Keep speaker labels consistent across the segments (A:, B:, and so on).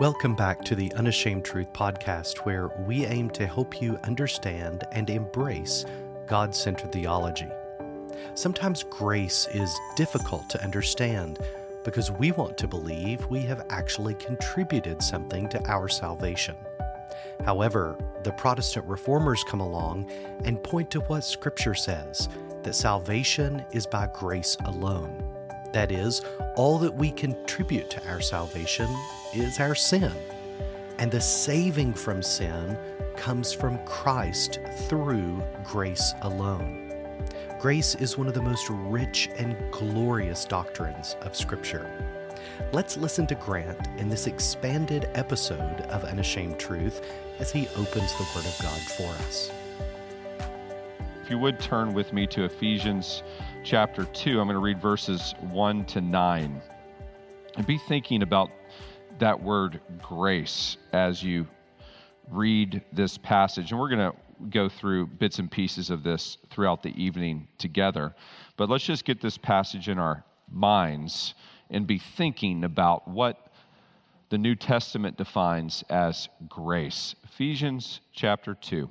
A: Welcome back to the Unashamed Truth podcast, where we aim to help you understand and embrace God centered theology. Sometimes grace is difficult to understand because we want to believe we have actually contributed something to our salvation. However, the Protestant reformers come along and point to what Scripture says that salvation is by grace alone. That is, all that we contribute to our salvation is our sin. And the saving from sin comes from Christ through grace alone. Grace is one of the most rich and glorious doctrines of Scripture. Let's listen to Grant in this expanded episode of Unashamed Truth as he opens the Word of God for us.
B: If you would turn with me to Ephesians chapter 2, I'm going to read verses 1 to 9. And be thinking about that word grace as you read this passage. And we're going to go through bits and pieces of this throughout the evening together. But let's just get this passage in our minds and be thinking about what the New Testament defines as grace. Ephesians chapter 2,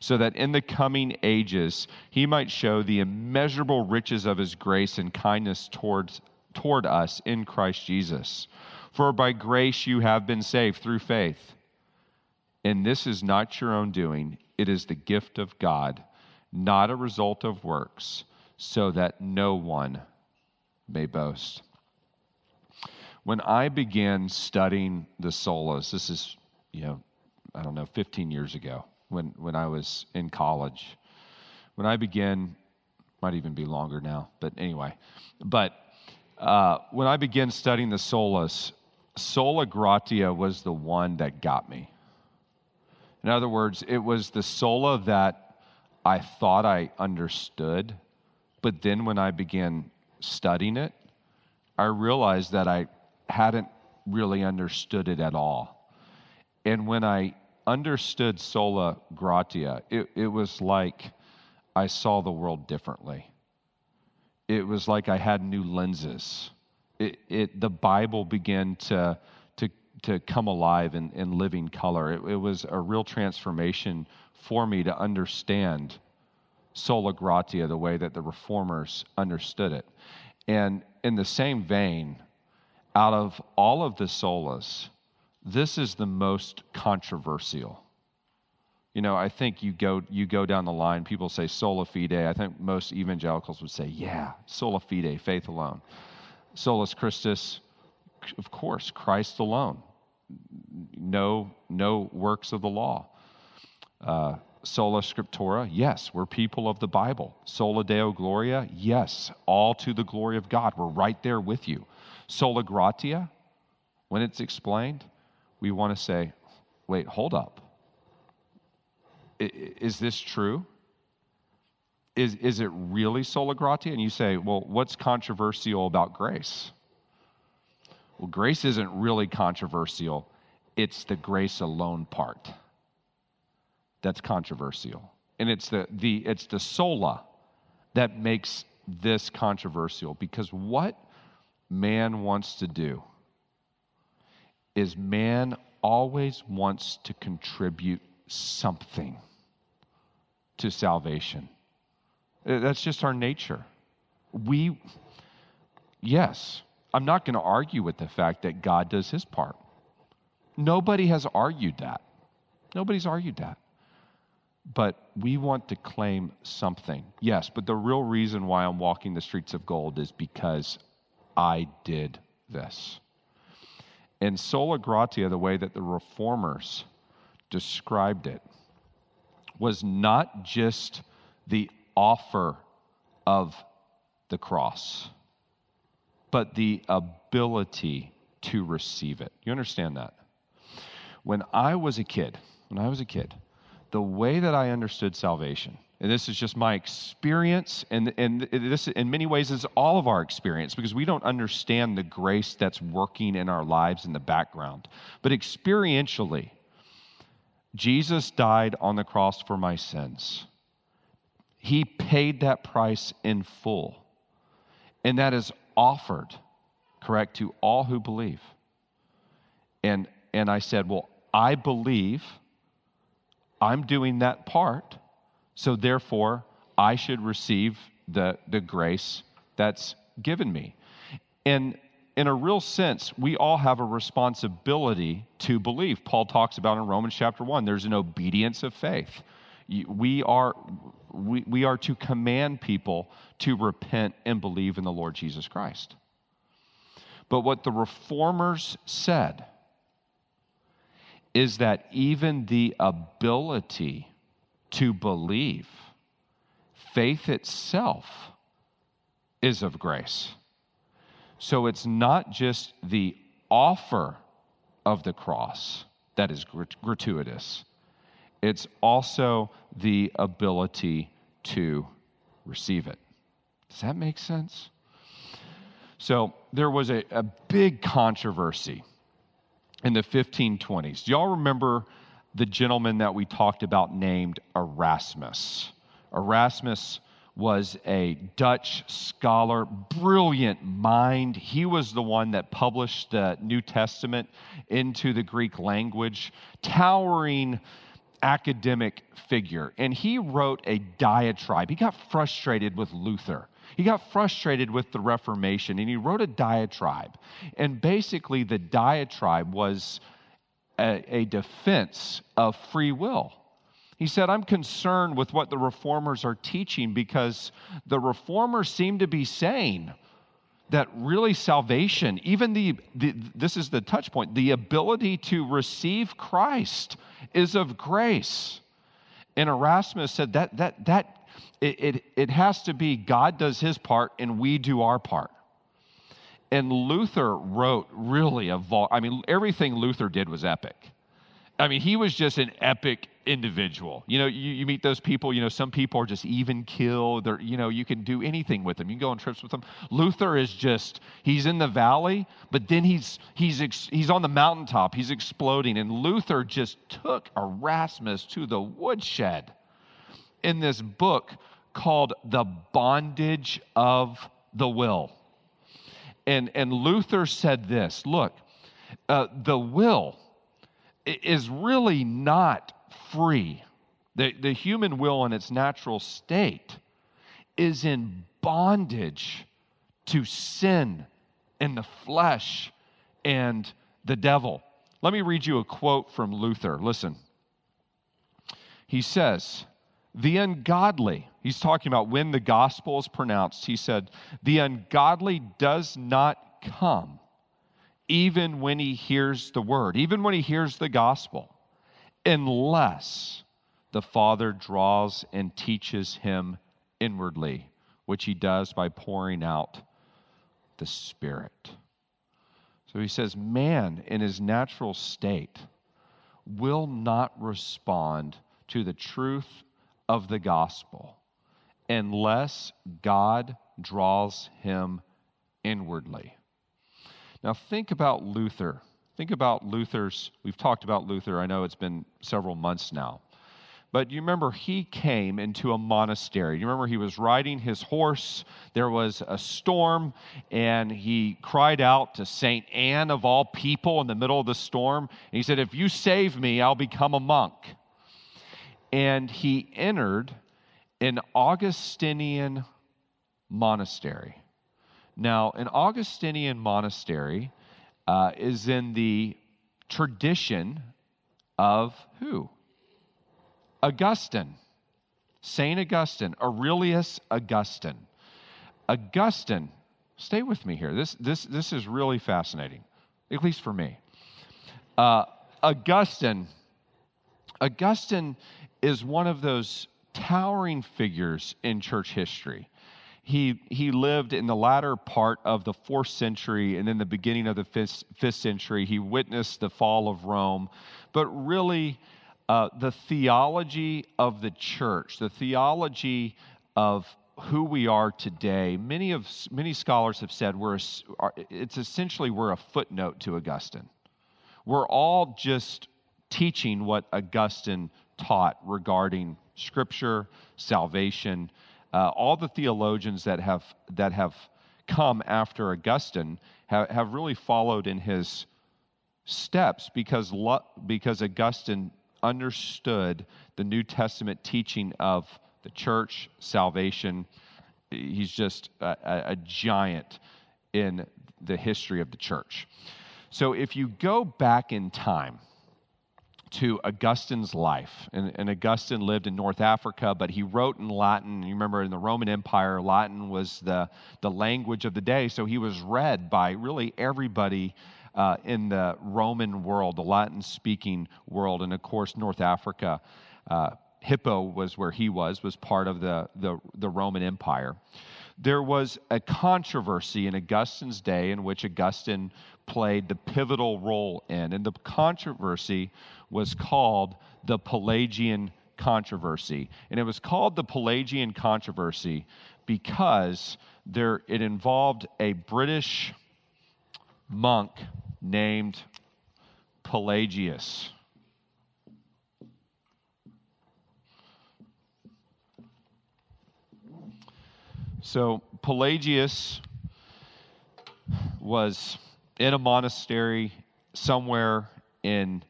B: so that in the coming ages he might show the immeasurable riches of his grace and kindness towards, toward us in Christ Jesus. For by grace you have been saved through faith. And this is not your own doing, it is the gift of God, not a result of works, so that no one may boast. When I began studying the solas, this is, you know, I don't know, 15 years ago, when, when I was in college. When I began, might even be longer now, but anyway. But uh, when I began studying the solas, sola gratia was the one that got me. In other words, it was the sola that I thought I understood, but then when I began studying it, I realized that I hadn't really understood it at all. And when I understood sola gratia, it, it was like I saw the world differently. It was like I had new lenses it, it, the Bible began to, to, to come alive in, in living color. It, it was a real transformation for me to understand sola gratia the way that the reformers understood it. And in the same vein, out of all of the solas, this is the most controversial. You know, I think you go you go down the line. People say sola fide. I think most evangelicals would say, "Yeah, sola fide, faith alone." Solus Christus, of course, Christ alone. No, no works of the law. Uh, sola scriptura, yes, we're people of the Bible. Sola deo gloria, yes, all to the glory of God. We're right there with you. Sola gratia, when it's explained, we want to say, wait, hold up. Is this true? is, is it really sola gratia? And you say, well, what's controversial about grace? Well, grace isn't really controversial, it's the grace alone part that's controversial. And it's the, the, it's the sola that makes this controversial because what man wants to do is man always wants to contribute something to salvation. Uh, that's just our nature. We, yes, I'm not going to argue with the fact that God does his part. Nobody has argued that. Nobody's argued that. but we want to claim something. Yes, but the real reason why I'm walking the streets of gold is because I did this. And sola gratia, the way that the reformers described it, was not just the offer of the cross, but the ability to receive it. You understand that? When I was a kid, when I was a kid, the way that I understood salvation, and this is just my experience, and, and this in many ways is all of our experience because we don't understand the grace that's working in our lives in the background. But experientially, Jesus died on the cross for my sins. He paid that price in full. And that is offered, correct, to all who believe. And, and I said, Well, I believe I'm doing that part, so therefore I should receive the, the grace that's given me. And in a real sense, we all have a responsibility to believe. Paul talks about in Romans chapter 1 there's an obedience of faith. We are, we, we are to command people to repent and believe in the Lord Jesus Christ. But what the reformers said is that even the ability to believe, faith itself, is of grace. So it's not just the offer of the cross that is gratuitous, it's also the ability to receive it. Does that make sense? So there was a, a big controversy in the 1520s. Do y'all remember the gentleman that we talked about named Erasmus? Erasmus was a Dutch scholar, brilliant mind. He was the one that published the New Testament into the Greek language, towering academic figure. And he wrote a diatribe. He got frustrated with Luther. He got frustrated with the Reformation and he wrote a diatribe. And basically, the diatribe was a, a defense of free will. He said, I'm concerned with what the reformers are teaching because the reformers seem to be saying that really salvation, even the, the, this is the touch point, the ability to receive Christ is of grace. And Erasmus said that that that it, it, it has to be God does his part and we do our part. And Luther wrote really a vol I mean, everything Luther did was epic. I mean, he was just an epic individual. You know, you, you meet those people, you know, some people are just even killed. They're, you know, you can do anything with them. You can go on trips with them. Luther is just, he's in the valley, but then he's, he's, he's on the mountaintop. He's exploding. And Luther just took Erasmus to the woodshed in this book called The Bondage of the Will. And, and Luther said this look, uh, the will, is really not free. The, the human will in its natural state is in bondage to sin and the flesh and the devil. Let me read you a quote from Luther. Listen. He says, The ungodly, he's talking about when the gospel is pronounced, he said, The ungodly does not come even when he hears the word, even when he hears the gospel, unless the Father draws and teaches him inwardly, which he does by pouring out the Spirit. So he says, man in his natural state will not respond to the truth of the gospel unless God draws him inwardly. Now, think about Luther. Think about Luther's, we've talked about Luther, I know it's been several months now. But you remember he came into a monastery. You remember he was riding his horse. There was a storm, and he cried out to St. Anne of all people in the middle of the storm. And he said, If you save me, I'll become a monk. And he entered an Augustinian monastery. Now, an Augustinian monastery uh, is in the tradition of who? Augustine, St. Augustine, Aurelius Augustine. Augustine, stay with me here. This, this, this is really fascinating, at least for me. Uh, Augustine, Augustine is one of those towering figures in church history. He, he lived in the latter part of the fourth century and then the beginning of the fifth, fifth century. He witnessed the fall of Rome. But really, uh, the theology of the church, the theology of who we are today, many of many scholars have said we're it's essentially we're a footnote to Augustine. We're all just teaching what Augustine taught regarding Scripture, salvation. Uh, all the theologians that have that have come after Augustine have, have really followed in his steps because because Augustine understood the New Testament teaching of the church, salvation. He's just a, a giant in the history of the church. So if you go back in time, to Augustine's life. And, and, Augustine lived in North Africa, but he wrote in Latin. You remember in the Roman Empire, Latin was the, the language of the day, so he was read by really everybody uh, in the Roman world, the Latin speaking world. And of course, North Africa, uh, Hippo was where he was, was part of the, the, the Roman Empire. There was a controversy in Augustine's day in which Augustine played the pivotal role in. And the controversy was called the Pelagian controversy. And it was called the Pelagian controversy because there, it involved a British monk named Pelagius. So, Pelagius was in a monastery somewhere in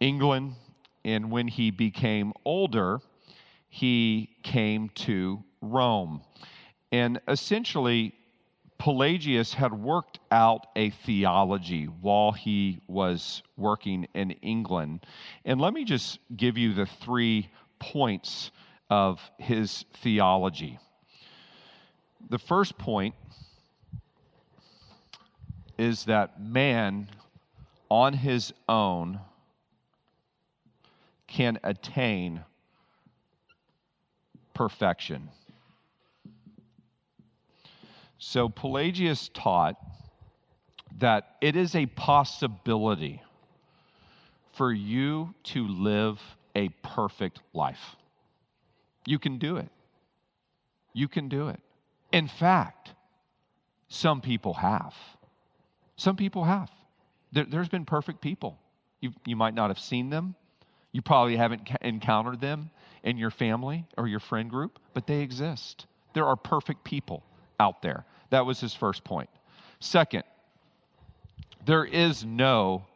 B: England, and when he became older, he came to Rome. And essentially, Pelagius had worked out a theology while he was working in England. And let me just give you the three points of his theology. The first point is that man on his own can attain perfection. So Pelagius taught that it is a possibility for you to live a perfect life. You can do it. You can do it. In fact, some people have. Some people have. There, has been perfect people. You, you might not have seen them. You probably haven't encountered them in your family or your friend group, but they exist. There are perfect people out there. That was his first point. Second, there is no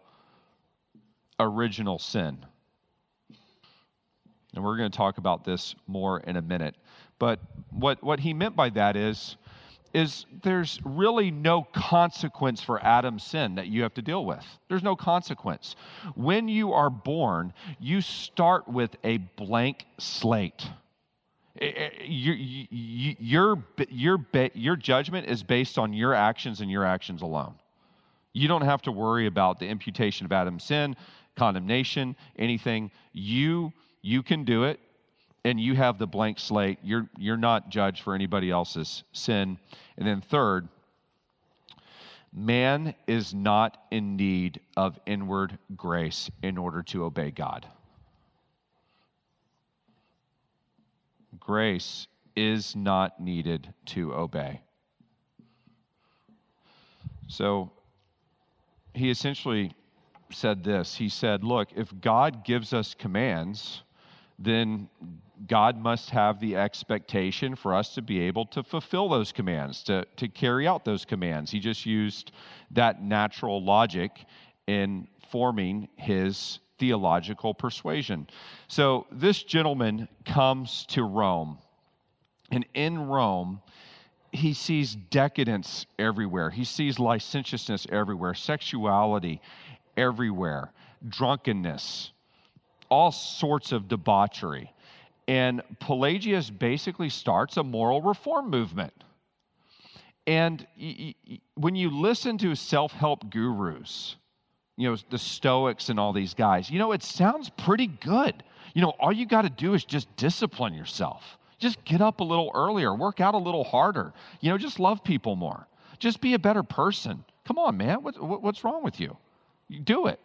B: original sin. And we're going to talk about this more in a minute. But what, what he meant by that is, is there's really no consequence for Adam's sin that you have to deal with. There's no consequence. When you are born, you start with a blank slate. Your, your, your, your judgment is based on your actions and your actions alone. You don't have to worry about the imputation of Adam's sin, condemnation, anything. You, you can do it, and you have the blank slate. You're, you're not judged for anybody else's sin. And then, third, man is not in need of inward grace in order to obey God. grace is not needed to obey. So he essentially said this He said, Look, if God gives us commands, then God must have the expectation for us to be able to fulfill those commands, to, to carry out those commands. He just used that natural logic in forming his theological persuasion. So this gentleman comes to Rome, and in Rome, he sees decadence everywhere. He sees licentiousness everywhere, sexuality everywhere, drunkenness. All sorts of debauchery. And Pelagius basically starts a moral reform movement. And when you listen to self help gurus, you know, the Stoics and all these guys, you know, it sounds pretty good. You know, all you got to do is just discipline yourself. Just get up a little earlier, work out a little harder. You know, just love people more. Just be a better person. Come on, man. What, what, what's wrong with you? you? Do it.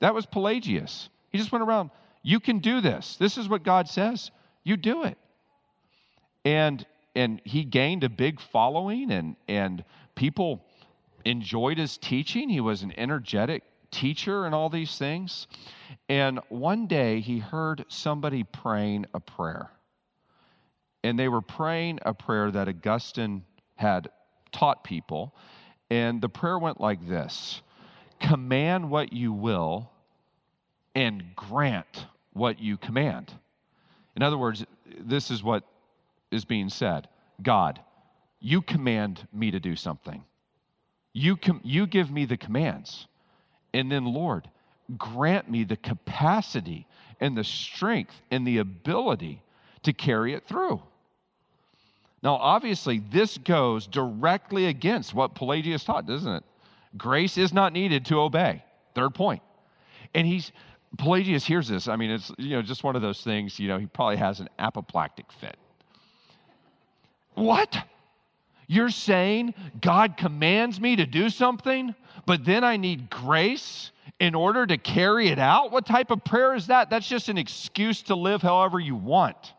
B: That was Pelagius. He just went around, you can do this. This is what God says. You do it. And and he gained a big following and and people enjoyed his teaching. He was an energetic teacher and all these things. And one day he heard somebody praying a prayer. And they were praying a prayer that Augustine had taught people. And the prayer went like this Command what you will and grant what you command. In other words, this is what is being said God, you command me to do something. You, com- you give me the commands. And then, Lord, grant me the capacity and the strength and the ability to carry it through. Now, obviously, this goes directly against what Pelagius taught, doesn't it? Grace is not needed to obey. Third point. And he's Pelagius hears this. I mean, it's you know just one of those things. You know, he probably has an apoplectic fit. What? You're saying God commands me to do something, but then I need grace in order to carry it out? What type of prayer is that? That's just an excuse to live however you want,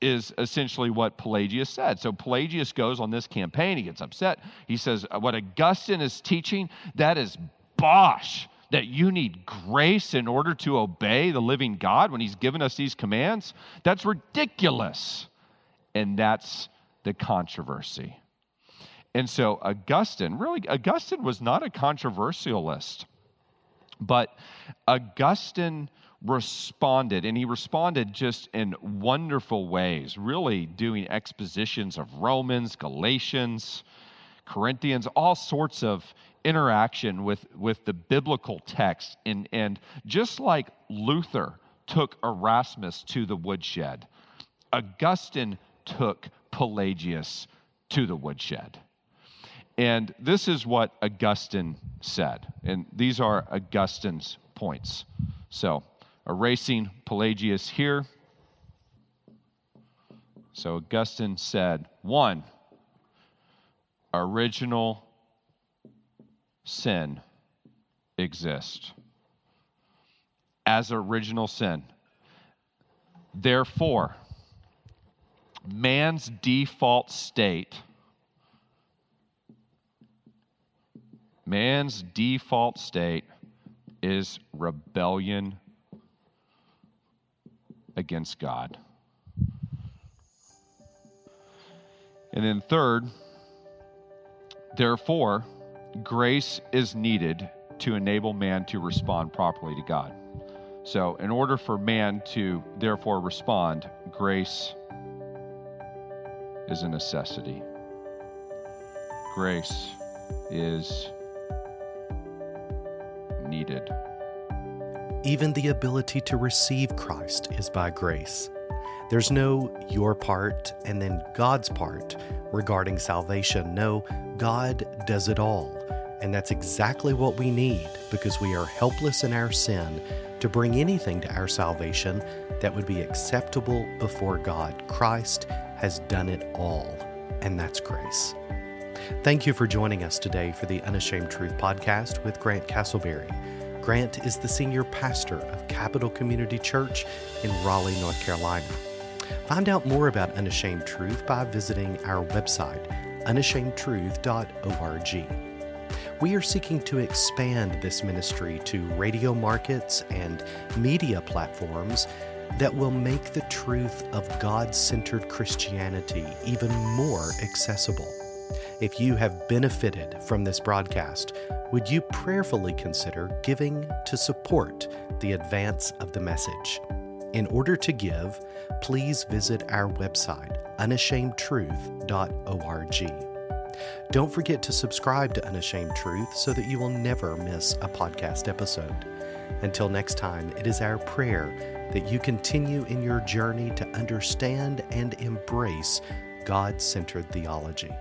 B: is essentially what Pelagius said. So Pelagius goes on this campaign. He gets upset. He says, What Augustine is teaching, that is bosh that you need grace in order to obey the living God when He's given us these commands? That's ridiculous. And that's the controversy. And so Augustine, really, Augustine was not a controversialist, but Augustine responded, and he responded just in wonderful ways, really doing expositions of Romans, Galatians, Corinthians, all sorts of interaction with, with the biblical text. And, and just like Luther took Erasmus to the woodshed, Augustine took Pelagius to the woodshed. And this is what Augustine said. And these are Augustine's points. So, erasing Pelagius here. So, Augustine said, one, original sin exist as original sin. Therefore, man's default state, man's default state is rebellion against God. And then, third, therefore, grace is needed to enable man to respond properly to God. So, in order for man to therefore respond, grace is a necessity. Grace is needed.
A: Even the ability to receive Christ is by grace. There's no your part and then God's part regarding salvation. No, God does it all. And that's exactly what we need because we are helpless in our sin to bring anything to our salvation that would be acceptable before God. Christ has done it all, and that's grace. Thank you for joining us today for the Unashamed Truth podcast with Grant Castleberry. Grant is the senior pastor of Capital Community Church in Raleigh, North Carolina. Find out more about Unashamed Truth by visiting our website, unashamedtruth.org. We are seeking to expand this ministry to radio markets and media platforms that will make the truth of God centered Christianity even more accessible. If you have benefited from this broadcast, would you prayerfully consider giving to support the advance of the message? In order to give, please visit our website, unashamedtruth.org. Don't forget to subscribe to Unashamed Truth so that you will never miss a podcast episode. Until next time, it is our prayer that you continue in your journey to understand and embrace God centered theology.